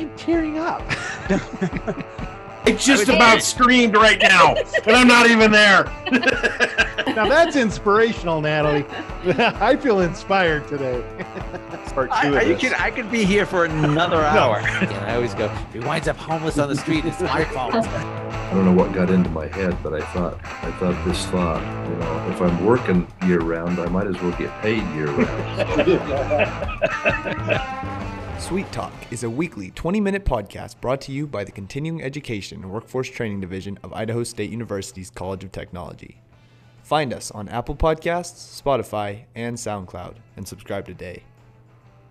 am tearing up. I just about screamed right now, and I'm not even there. now that's inspirational, Natalie. I feel inspired today. Part two I, you can, I could be here for another hour. no. I always go, if he winds up homeless on the street, it's my fault. I don't know what got into my head, but I thought, I thought this thought, you know, if I'm working year round, I might as well get paid year round. Sweet Talk is a weekly 20 minute podcast brought to you by the Continuing Education and Workforce Training Division of Idaho State University's College of Technology. Find us on Apple Podcasts, Spotify, and SoundCloud, and subscribe today.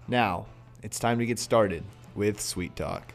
Now, it's time to get started with Sweet Talk.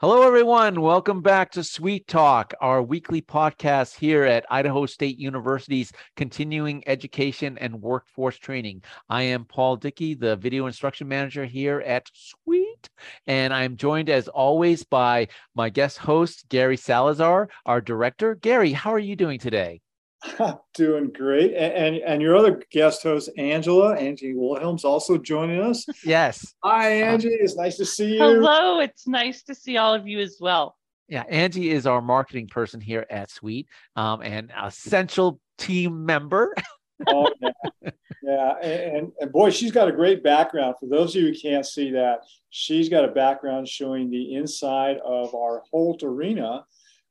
Hello, everyone. Welcome back to Sweet Talk, our weekly podcast here at Idaho State University's Continuing Education and Workforce Training. I am Paul Dickey, the video instruction manager here at Sweet, and I'm joined as always by my guest host, Gary Salazar, our director. Gary, how are you doing today? Doing great. And, and, and your other guest host, Angela, Angie Wilhelms, also joining us. Yes. Hi, Angie. It's nice to see you. Hello. It's nice to see all of you as well. Yeah, Angie is our marketing person here at Sweet um, and essential team member. oh, yeah. yeah. And, and boy, she's got a great background. For those of you who can't see that, she's got a background showing the inside of our Holt Arena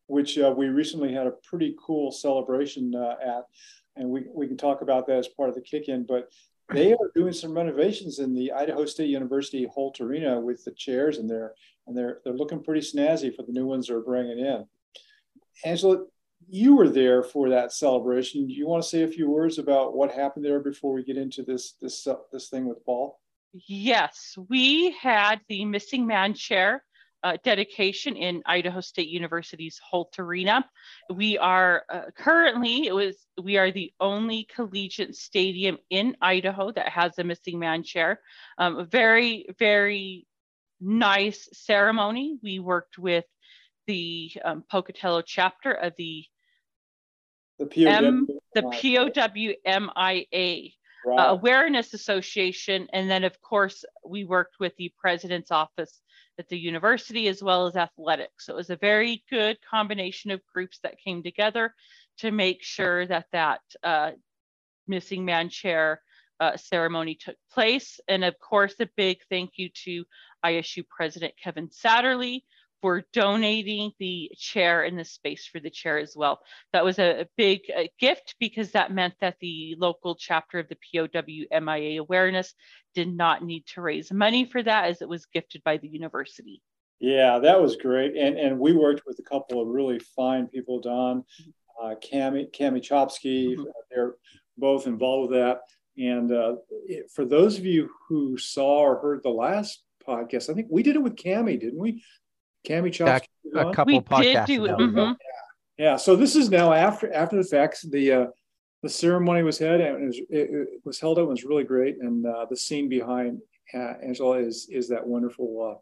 which uh, we recently had a pretty cool celebration uh, at. And we, we can talk about that as part of the kick in. But they are doing some renovations in the Idaho State University Holt Arena with the chairs in there. And they're, they're looking pretty snazzy for the new ones they're bringing in. Angela, you were there for that celebration. Do you want to say a few words about what happened there before we get into this this uh, this thing with Paul? Yes, we had the missing man chair uh, dedication in Idaho State University's Holt Arena. We are uh, currently it was we are the only collegiate stadium in Idaho that has a missing man chair. Um, a very very nice ceremony. We worked with the um, Pocatello chapter of the the POW, M, the POWMIA. Right. Uh, Awareness Association, and then of course we worked with the President's Office at the university as well as athletics. So it was a very good combination of groups that came together to make sure that that uh, missing man chair uh, ceremony took place. And of course, a big thank you to ISU President Kevin Satterlee for donating the chair and the space for the chair as well. That was a, a big uh, gift because that meant that the local chapter of the POWMIA awareness did not need to raise money for that as it was gifted by the university. Yeah, that was great. And, and we worked with a couple of really fine people, Don, uh, Cami, Cami Chopsky, mm-hmm. they're both involved with that. And uh, for those of you who saw or heard the last podcast, I think we did it with Cami, didn't we? Cami Chopsky. A couple we podcasts. Did do it. Mm-hmm. Yeah. yeah. So this is now after after the facts. The uh, the ceremony was held and it was, it, it was held up. It was really great, and uh, the scene behind uh, Angela is is that wonderful uh,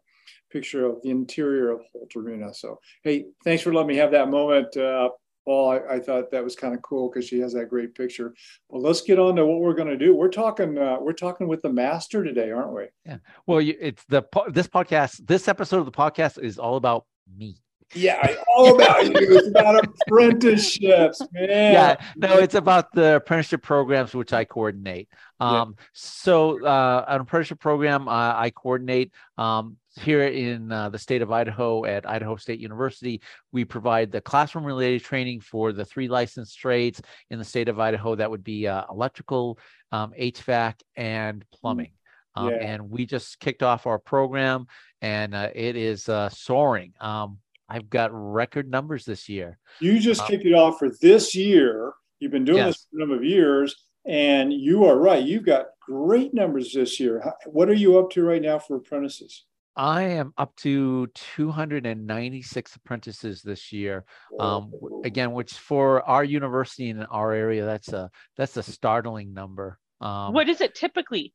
picture of the interior of Holt Arena. So hey, thanks for letting me have that moment. Uh, Paul, I, I, thought that was kind of cool because she has that great picture. Well, let's get on to what we're going to do. We're talking, uh, we're talking with the master today, aren't we? Yeah. Well, you, it's the this podcast. This episode of the podcast is all about me. Yeah, all about you. It's about apprenticeships, man. Yeah, no, it's about the apprenticeship programs which I coordinate. Um, yeah. So, uh, an apprenticeship program uh, I coordinate um, here in uh, the state of Idaho at Idaho State University. We provide the classroom related training for the three licensed trades in the state of Idaho. That would be uh, electrical, um, HVAC, and plumbing. Um, yeah. And we just kicked off our program, and uh, it is uh, soaring. Um, I've got record numbers this year. You just um, kicked it off for this year. You've been doing yes. this for a number of years, and you are right. You've got great numbers this year. What are you up to right now for apprentices? I am up to 296 apprentices this year. Um, again, which for our university in our area, that's a that's a startling number. Um, what is it typically?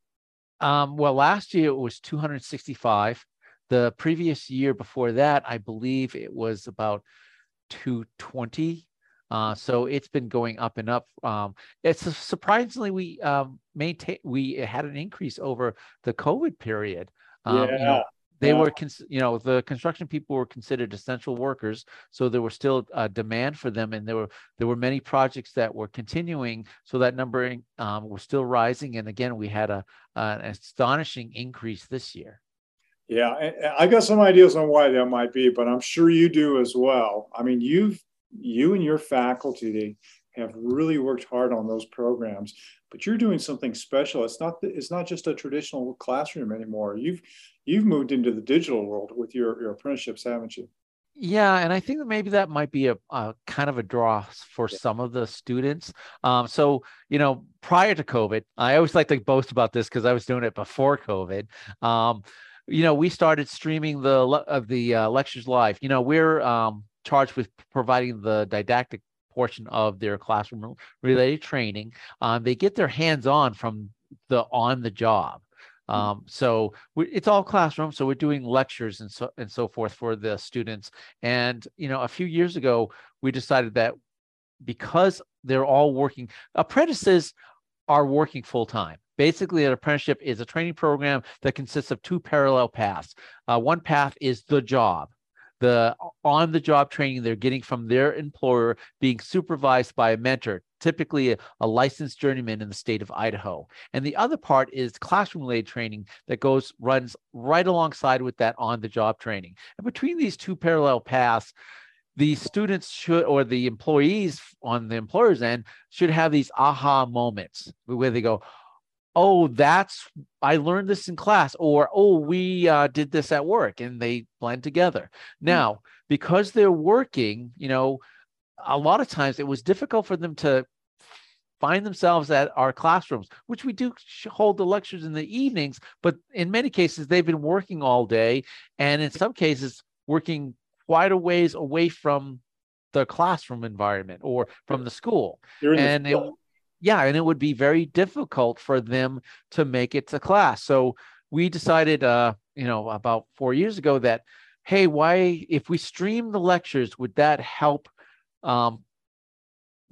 Um, well, last year it was 265. The previous year before that, I believe it was about 220. Uh, so it's been going up and up. Um, it's surprisingly we um, maintain we had an increase over the COVID period. Um, yeah. You know, they Yeah. were cons- you know the construction people were considered essential workers so there was still a demand for them and there were there were many projects that were continuing so that number um, was still rising and again we had a an astonishing increase this year Yeah, I got some ideas on why that might be, but I'm sure you do as well. I mean, you've you and your faculty have really worked hard on those programs, but you're doing something special. It's not it's not just a traditional classroom anymore. You've you've moved into the digital world with your your apprenticeships, haven't you? Yeah, and I think that maybe that might be a, a kind of a draw for some of the students. Um, so you know, prior to COVID, I always like to boast about this because I was doing it before COVID. Um, you know, we started streaming the of the uh, lectures live. You know, we're um, charged with providing the didactic portion of their classroom related training. Um, they get their hands on from the on the job. Um, so we, it's all classroom. So we're doing lectures and so and so forth for the students. And you know, a few years ago, we decided that because they're all working, apprentices are working full time. Basically, an apprenticeship is a training program that consists of two parallel paths. Uh, one path is the job, the on the job training they're getting from their employer, being supervised by a mentor, typically a, a licensed journeyman in the state of Idaho. And the other part is classroom related training that goes runs right alongside with that on the job training. And between these two parallel paths, the students should or the employees on the employer's end should have these aha moments where they go oh that's i learned this in class or oh we uh, did this at work and they blend together. Now because they're working you know a lot of times it was difficult for them to find themselves at our classrooms which we do hold the lectures in the evenings but in many cases they've been working all day and in some cases working quite a ways away from the classroom environment or from the school. The and field. Yeah and it would be very difficult for them to make it to class. So we decided uh you know about four years ago that hey why if we stream the lectures would that help um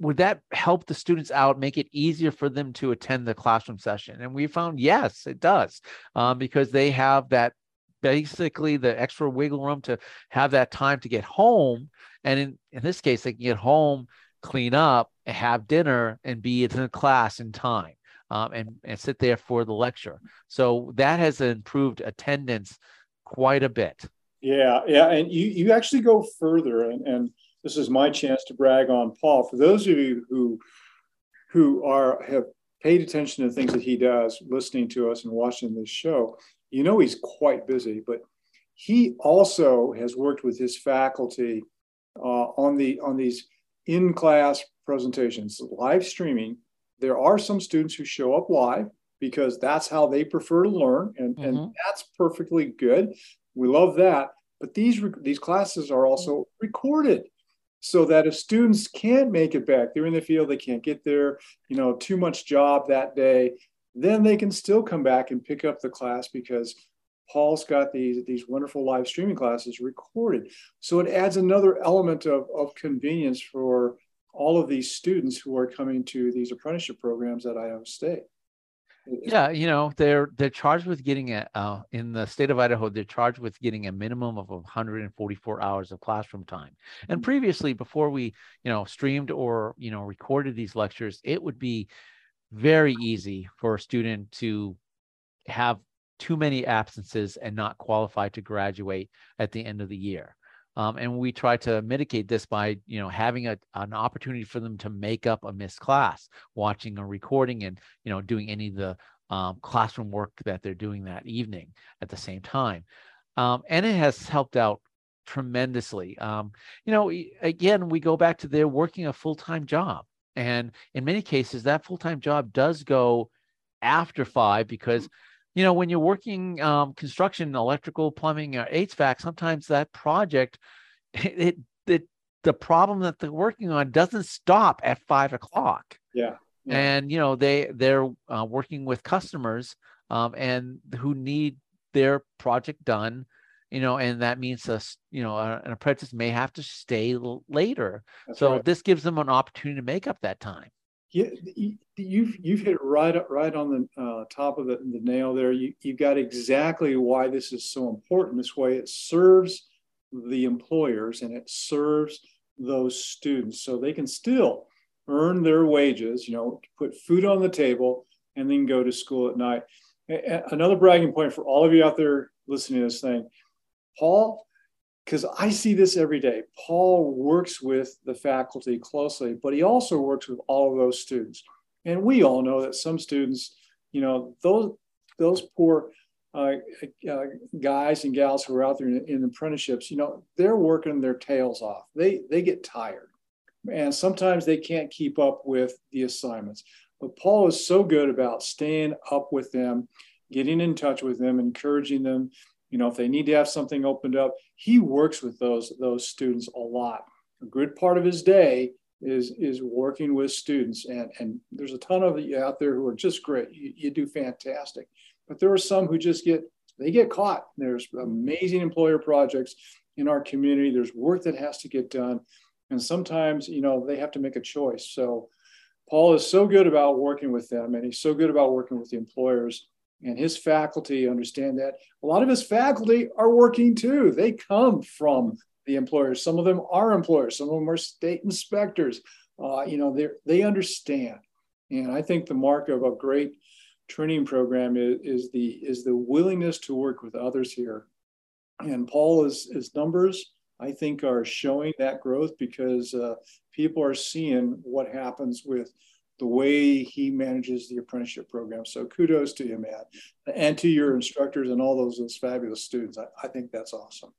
would that help the students out make it easier for them to attend the classroom session? And we found yes it does um, because they have that basically the extra wiggle room to have that time to get home and in, in this case they can get home clean up have dinner and be in the class in time um, and, and sit there for the lecture so that has improved attendance quite a bit Yeah, yeah, and you you actually go further, and and this is my chance to brag on Paul. For those of you who who are have paid attention to the things that he does, listening to us and watching this show, you know he's quite busy. But he also has worked with his faculty uh, on the on these in class presentations, live streaming. There are some students who show up live because that's how they prefer to learn, and, and Mhm. that's perfectly good. We love that. But these these classes are also recorded so that if students can't make it back, they're in the field, they can't get there, you know, too much job that day, then they can still come back and pick up the class because Paul's got these these wonderful live streaming classes recorded. So it adds another element of, of convenience for all of these students who are coming to these apprenticeship programs at Idaho State. Yeah, you know, they're they're charged with getting a uh, in the state of Idaho, they're charged with getting a minimum of 144 hours of classroom time. And previously, before we, you know, streamed or you know recorded these lectures, it would be very easy for a student to have too many absences and not qualify to graduate at the end of the year. Um, and we try to mitigate this by, you know, having a, an opportunity for them to make up a missed class, watching a recording and, you know, doing any of the um, classroom work that they're doing that evening at the same time. Um, and it has helped out tremendously. Um, you know, again, we go back to they're working a full-time job. And in many cases, that full-time job does go after five because you know when you're working um, construction electrical plumbing or hvac sometimes that project it, it the problem that they're working on doesn't stop at five o'clock Yeah. Yeah. and you know they they're uh, working with customers um, and who need their project done you know and that means us you know a- an apprentice may have to stay l- later That's so right. this gives them an opportunity to make up that time you, you've you've hit right right on the uh, top of the, the nail there. You you've got exactly why this is so important. This way, it serves the employers and it serves those students, so they can still earn their wages. You know, put food on the table, and then go to school at night. Another bragging point for all of you out there listening to this thing, Paul because I see this every day. Paul works with the faculty closely, but he also works with all of those students. And we all know that some students, you know, those those poor uh, uh, guys and gals who are out there in, in, apprenticeships, you know, they're working their tails off. They they get tired, and sometimes they can't keep up with the assignments. But Paul is so good about staying up with them, getting in touch with them, encouraging them you know if they need to have something opened up he works with those those students a lot. A good part of his day is is working with students. And and there's a ton of you out there who are just great. You, you do fantastic. But there are some who just get they get caught. There's amazing employer projects in our community. There's work that has to get done. And sometimes you know they have to make a choice. So paul is so good about working with them and he's so good about working with the employers and his faculty understand that. A lot of his faculty are working too. They come from the employers. Some of them are employers. Some of them are state inspectors. Uh, you know, they they understand. And I think the mark of a great training program is, is the is the willingness to work with others here. And Paul is his numbers I think are showing that growth because uh, people are seeing what happens with the way he manages the apprenticeship program. So kudos to you, Matt, and to your instructors and all those, those fabulous students. I, I think that's awesome.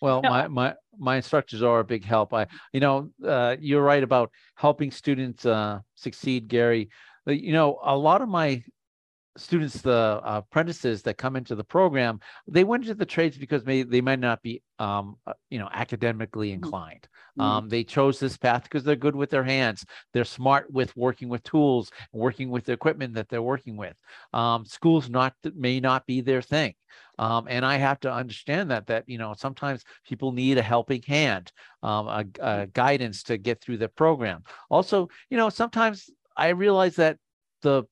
Well, my, my my instructors are a big help. I, you know, uh, you're right about helping students uh, succeed, Gary. You know, a lot of my students, the uh, apprentices that come into the program, they went into the trades because may, they might not be, um, uh, you know, academically mm-hmm. inclined. Mm-hmm. Um, they chose this path because they're good with their hands. They're smart with working with tools, working with the equipment that they're working with. Um, schools not may not be their thing. Um, and I have to understand that that you know sometimes people need a helping hand, um, a, a guidance to get through the program. Also, you know sometimes I realize that the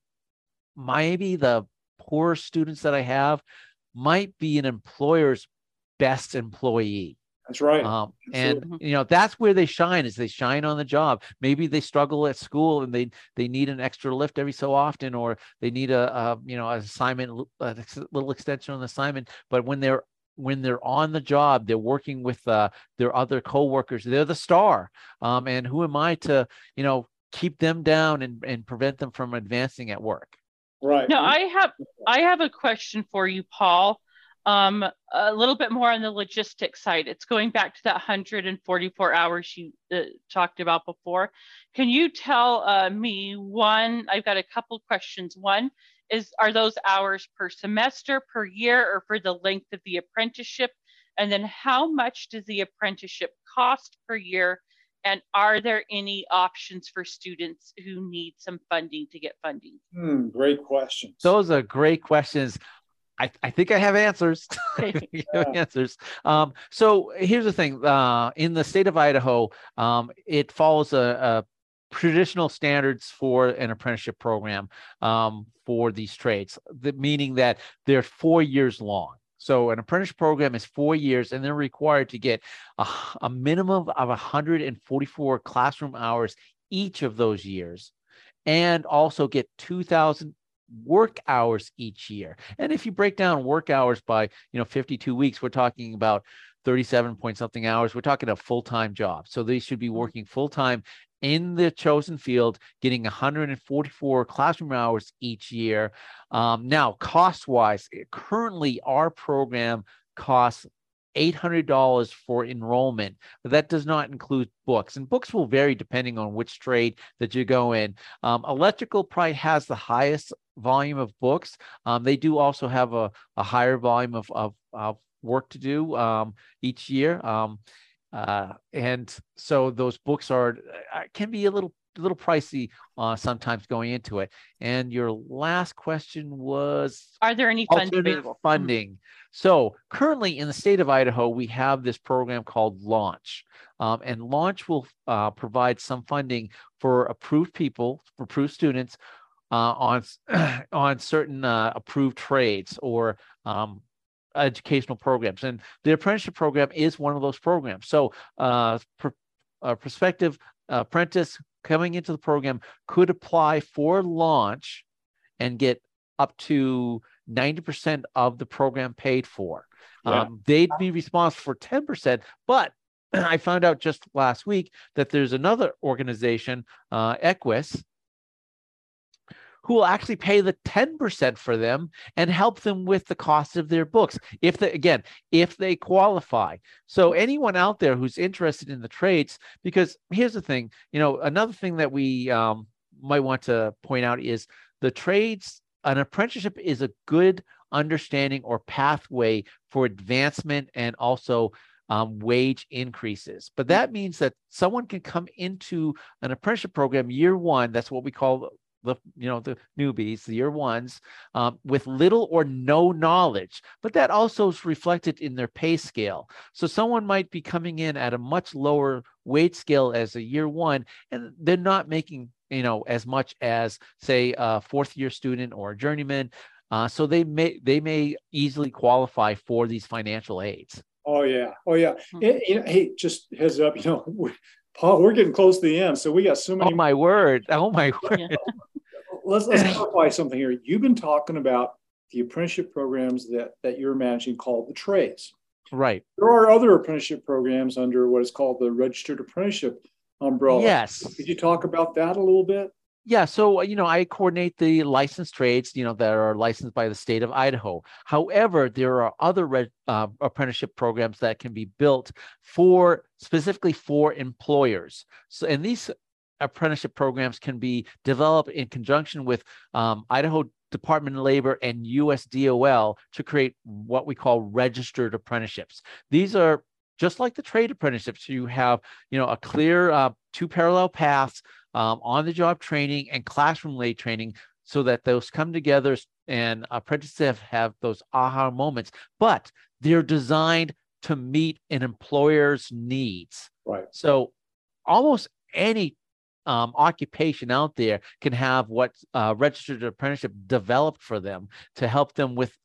maybe the poor students that I have might be an employer's best employee. That's right. Um, and you know that's where they shine is they shine on the job. Maybe they struggle at school and they they need an extra lift every so often, or they need a, a you know an assignment, a little extension on the assignment. But when they're when they're on the job, they're working with uh, their other coworkers. They're the star. Um, and who am I to you know keep them down and, and prevent them from advancing at work? Right. Now I have I have a question for you, Paul. Um, a little bit more on the logistics side. It's going back to that 144 hours you uh, talked about before. Can you tell uh, me one? I've got a couple questions. One is are those hours per semester, per year, or for the length of the apprenticeship? And then how much does the apprenticeship cost per year? And are there any options for students who need some funding to get funding? Hmm, great questions. Those are great questions. I, I think I have answers. have answers. Um, so here's the thing: uh, in the state of Idaho, um, it follows a, a traditional standards for an apprenticeship program um, for these trades, the, meaning that they're four years long. So an apprentice program is four years, and they're required to get a, a minimum of 144 classroom hours each of those years, and also get 2,000 work hours each year. And if you break down work hours by you know 52 weeks, we're talking about 37 point something hours. We're talking a full time job. So they should be mm-hmm. working full time in the chosen field, getting 144 classroom hours each year. Um, now, cost wise, currently our program costs $800 for enrollment, but that does not include books. And books will vary depending on which trade that you go in. Um, electrical probably has the highest volume of books. Um, they do also have a, a higher volume of, of, of work to do um, each year. Um, uh, and so those books are uh, can be a little little pricey uh, sometimes going into it. And your last question was Are there any funds available? funding. So currently in the state of Idaho, we have this program called Launch. Um, and Launch will uh, provide some funding for approved people, for approved students uh, on, on certain uh, approved trades or um, educational programs. And the apprenticeship program is one of those programs. So uh, pr- a prospective apprentice coming into the program could apply for launch and get up to 90% of the program paid for. Yeah. Um, they'd be responsible for 10%, but I found out just last week that there's another organization, uh, Equus, who will actually pay the 10% for them and help them with the cost of their books. If they, again, if they qualify. So anyone out there who's interested in the trades, because here's the thing, you know, another thing that we um, might want to point out is the trades, an apprenticeship is a good understanding or pathway for advancement and also um, wage increases. But that means that someone can come into an apprenticeship program year one. That's what we call the you know the newbies, the year ones, um, with little or no knowledge. But that also is reflected in their pay scale. So someone might be coming in at a much lower wage scale as a year one, and they're not making you know as much as say a fourth year student or a journeyman. Uh, so they may they may easily qualify for these financial aids. Oh yeah, oh yeah. Hmm. And, you know, hey, just heads up, you know, we, Paul, we're getting close to the end, so we got so many. Oh my word! Oh my word! Let's let's clarify something here. You've been talking about the apprenticeship programs that that you're managing called the trades. Right. There are other apprenticeship programs under what is called the registered apprenticeship umbrella. Yes. Could you talk about that a little bit? Yeah, so you know, I coordinate the licensed trades, you know, that are licensed by the state of Idaho. However, there are other re- uh, apprenticeship programs that can be built for specifically for employers. So, and these apprenticeship programs can be developed in conjunction with um, Idaho Department of Labor and USDOL to create what we call registered apprenticeships. These are just like the trade apprenticeships. You have, you know, a clear uh, two parallel paths um, on the job training and classroom lay training so that those come together and apprentices have, have those aha moments, but they're designed to meet an employer's needs. Right. So almost any um, occupation out there can have what uh, registered apprenticeship developed for them to help them with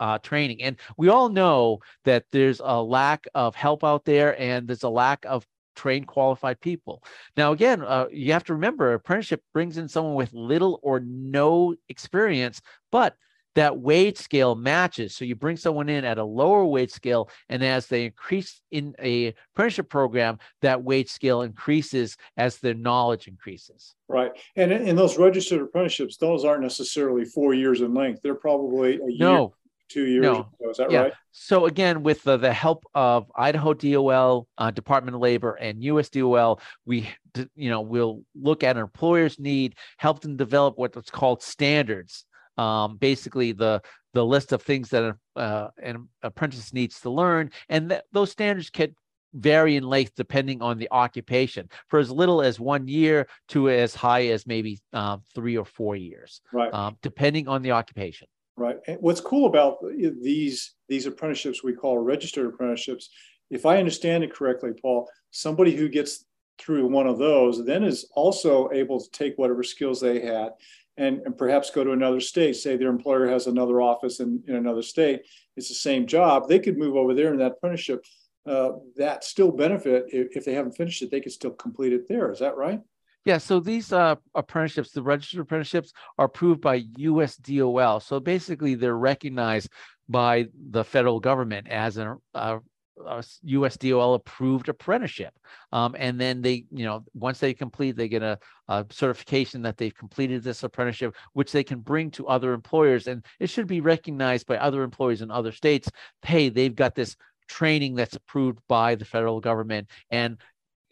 uh, training. And we all know that there's a lack of help out there and there's a lack of trained qualified people. Now, again, uh, you have to remember apprenticeship brings in someone with little or no experience, but that wage scale matches. So you bring someone in at a lower wage scale, and as they increase in a apprenticeship program, that wage scale increases as their knowledge increases. Right. And in those registered apprenticeships, those aren't necessarily four years in length. They're probably a year, No, two years. no. so. Is that Yeah. right? So again, with the, the help of Idaho DOL, uh, Department of Labor, and USDOL, we you know we'll look at an employer's need, help them develop what's called standards. Um, basically, the the list of things that a, uh, an apprentice needs to learn, and th- those standards can vary in length depending on the occupation, for as little as one year to as high as maybe um, three or four years, Right. um, depending on the occupation. Right. And what's cool about these these apprenticeships we call registered apprenticeships, if I understand it correctly, Paul, somebody who gets through one of those then is also able to take whatever skills they had and, and perhaps go to another state. Say their employer has another office in, in another state, it's the same job. They could move over there in that apprenticeship. Uh, that still benefit if, if they haven't finished it, they could still complete it there. Is that right? Yeah, so these uh, apprenticeships, the registered apprenticeships, are approved by USDOL. So basically, they're recognized by the federal government as an, uh, a USDOL approved apprenticeship. Um, and then they, you know, once they complete, they get a, a certification that they've completed this apprenticeship, which they can bring to other employers. And it should be recognized by other employers in other states. Hey, they've got this training that's approved by the federal government. And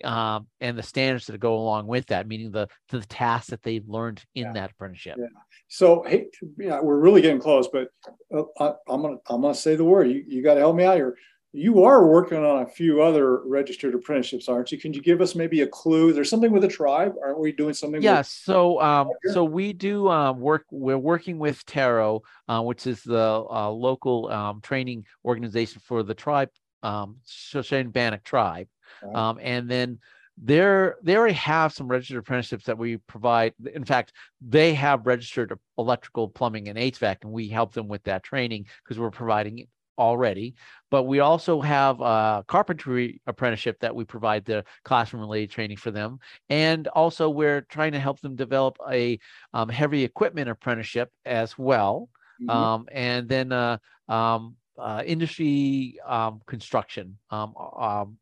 um, and the standards that go along with that, meaning the the tasks that they've learned in Yeah. that apprenticeship. Yeah. So hey, yeah, we're really getting close, but uh, I, I'm gonna I'm gonna say the word. You, you got to help me out here. You are working on a few other registered apprenticeships, aren't you? Can you give us maybe a clue? There's something with a tribe, aren't we doing something? Yeah, with- so um, so we do uh, work. We're working with TERO, uh, which is the uh, local um, training organization for the tribe, um, Shoshone Bannock tribe, Right. um, and then they're they already have some registered apprenticeships that we provide. In fact, they have registered electrical, plumbing, and HVAC, and we help them with that training because we're providing already. But we also have a carpentry apprenticeship that we provide the classroom related training for them, and also we're trying to help them develop a um, heavy equipment apprenticeship as well, Mhm. um, and then uh, um, uh, industry um, construction. Um, um,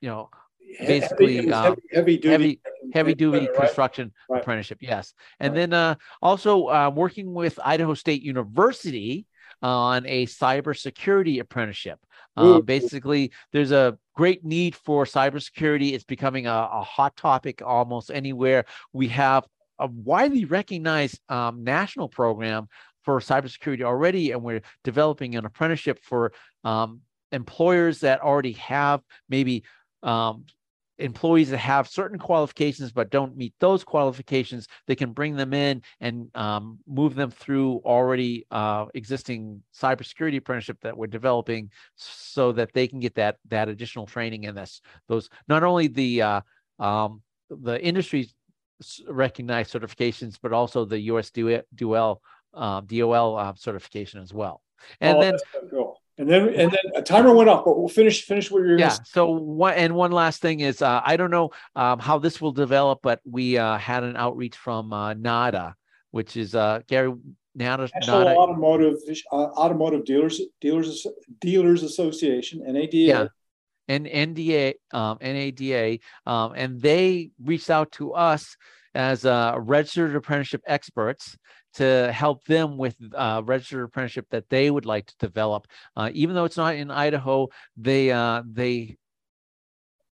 you know, Heavy- basically, heavy, um, heavy duty, heavy heavy duty right? construction Right. apprenticeship yes and Right. then uh, also uh, working with idaho state university on a cybersecurity apprenticeship. Um, basically there's a great need for cybersecurity. It's becoming a, a hot topic almost anywhere. We have a widely recognized um, national program for cybersecurity already and we're developing an apprenticeship for um, employers that already have maybe um, employees that have certain qualifications but don't meet those qualifications, they can bring them in and um, move them through already uh, existing cybersecurity apprenticeship that we're developing, so that they can get that that additional training and that's those not only the uh, um, the industry recognized certifications, but also the US DOL DOL, uh, DOL uh, certification as well. And Oh, then that's so cool. And then and then a timer went off, but we'll finish finish what you're yeah so one and one last thing is uh, i don't know um, how this will develop but we uh, had an outreach from uh, nada which is uh, gary nada, National nada Automotive uh, Automotive Dealers Dealers Dealers Association NADA. Yeah. and nda um, nada um, and they reached out to us as uh, registered apprenticeship experts to help them with uh, registered apprenticeship that they would like to develop. Uh, even though it's not in Idaho, they uh, they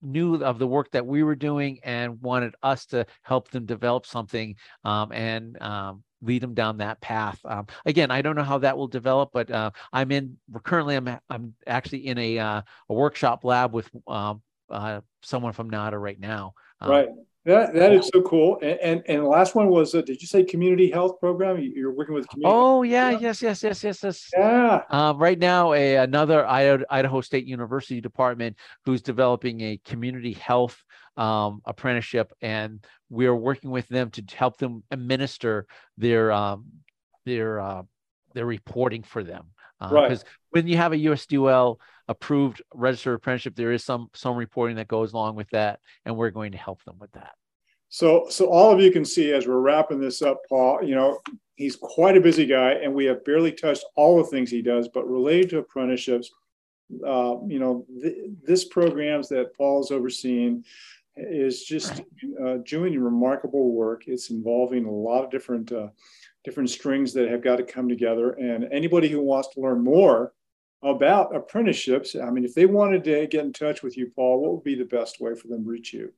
knew of the work that we were doing and wanted us to help them develop something um, and um, lead them down that path. Um, again, I don't know how that will develop, but uh, I'm in currently. I'm I'm actually in a uh, a workshop lab with um, uh, someone from NADA right now. Um, Right. That that is so cool. And and, and the last one was uh, did you say community health program? You- You're working with community. Oh yeah, yes, yes, yes, yes, yes. yeah. Um, right now, a, another Idaho, Idaho State University department who's developing a community health um, apprenticeship, and we're working with them to help them administer their um, their uh, their reporting for them. Right. Because when you have a USDOL approved registered apprenticeship, there is some some reporting that goes along with that, and we're going to help them with that. So so all of you can see as we're wrapping this up, Paul. You know he's quite a busy guy, and we have barely touched all the things he does. But related to apprenticeships, uh, you know th- this programs that Paul's overseeing is just uh, doing remarkable work. It's involving a lot of different uh, different strings that have got to come together. And anybody who wants to learn more about apprenticeships, I mean, if they wanted to get in touch with you, Paul, what would be the best way for them to reach you?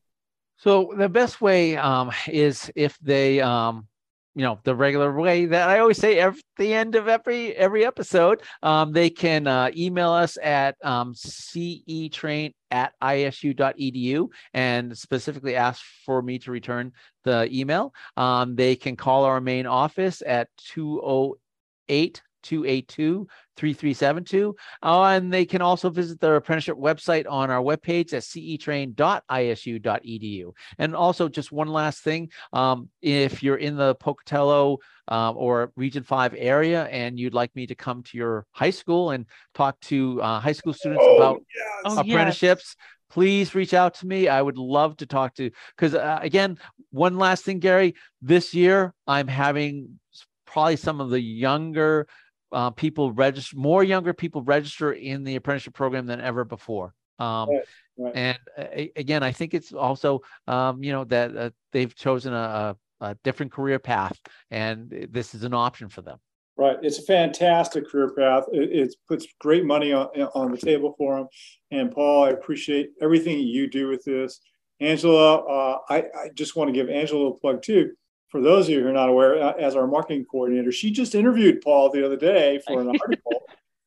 So the best way um, is if they, um, you know, the regular way that I always say at the end of every every episode, um, they can uh, email us at um, cetrain at isu.edu and specifically ask for me to return the email. Um, they can call our main office at 208 282 3372. Uh, and they can also visit the apprenticeship website on our webpage at cetrain.isu.edu. And also, just one last thing um, if you're in the Pocatello um, or Region 5 area and you'd like me to come to your high school and talk to uh, high school students about Oh, yes. apprenticeships please reach out to me i would love to talk to because uh, again one last thing gary this year i'm having probably some of the younger uh, people register more younger people register in the apprenticeship program than ever before um, Right, right. and uh, again i think it's also um, you know that uh, they've chosen a, a, different career path and this is an option for them Right. It's a fantastic career path. It, it puts great money on, on the table for them. And Paul, I appreciate everything you do with this. Angela, uh, I, I just want to give Angela a plug too. For those of you who are not aware, uh, as our marketing coordinator, she just interviewed Paul the other day for an article.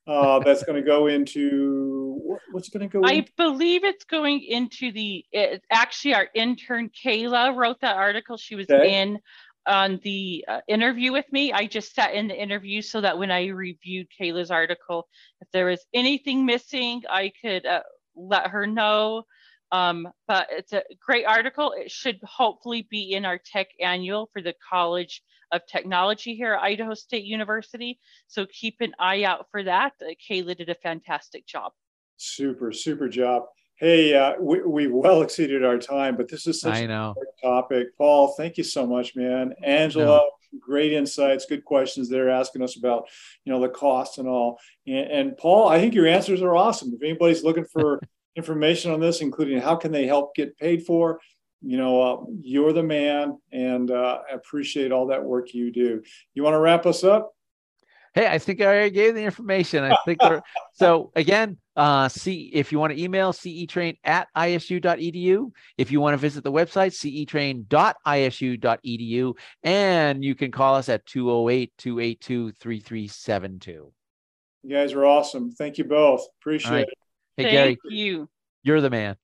uh, that's going to go into what's going to go I believe it's going into the, it, actually, our intern Kayla wrote that article. She was Okay. in on the uh, interview with me. I just sat in the interview so that when I reviewed Kayla's article, if there was anything missing, I could uh, let her know. Um, but it's a great article. It should hopefully be in our tech annual for the College of Technology here at Idaho State University. So keep an eye out for that. Uh, Kayla did a fantastic job. Super, super job. Hey, uh, we, we well exceeded our time, but this is such I a know. great topic. Paul, thank you so much, man. Angela, great insights, good questions there, asking us about, you know, the cost and all. And, and Paul, I think your answers are awesome. If anybody's looking for information on this, including how can they help get paid for, you know, uh, you're the man, and uh, I appreciate all that work you do. You want to wrap us up? Hey, I think I already gave the information. I think so. Again, uh, see if you want to email cetrain at isu.edu. If you want to visit the website cetrain.isu.edu, and you can call us at 208 282 3372. You guys are awesome. Thank you both. Appreciate right. it. Hey, Thank Gary, you. you're the man.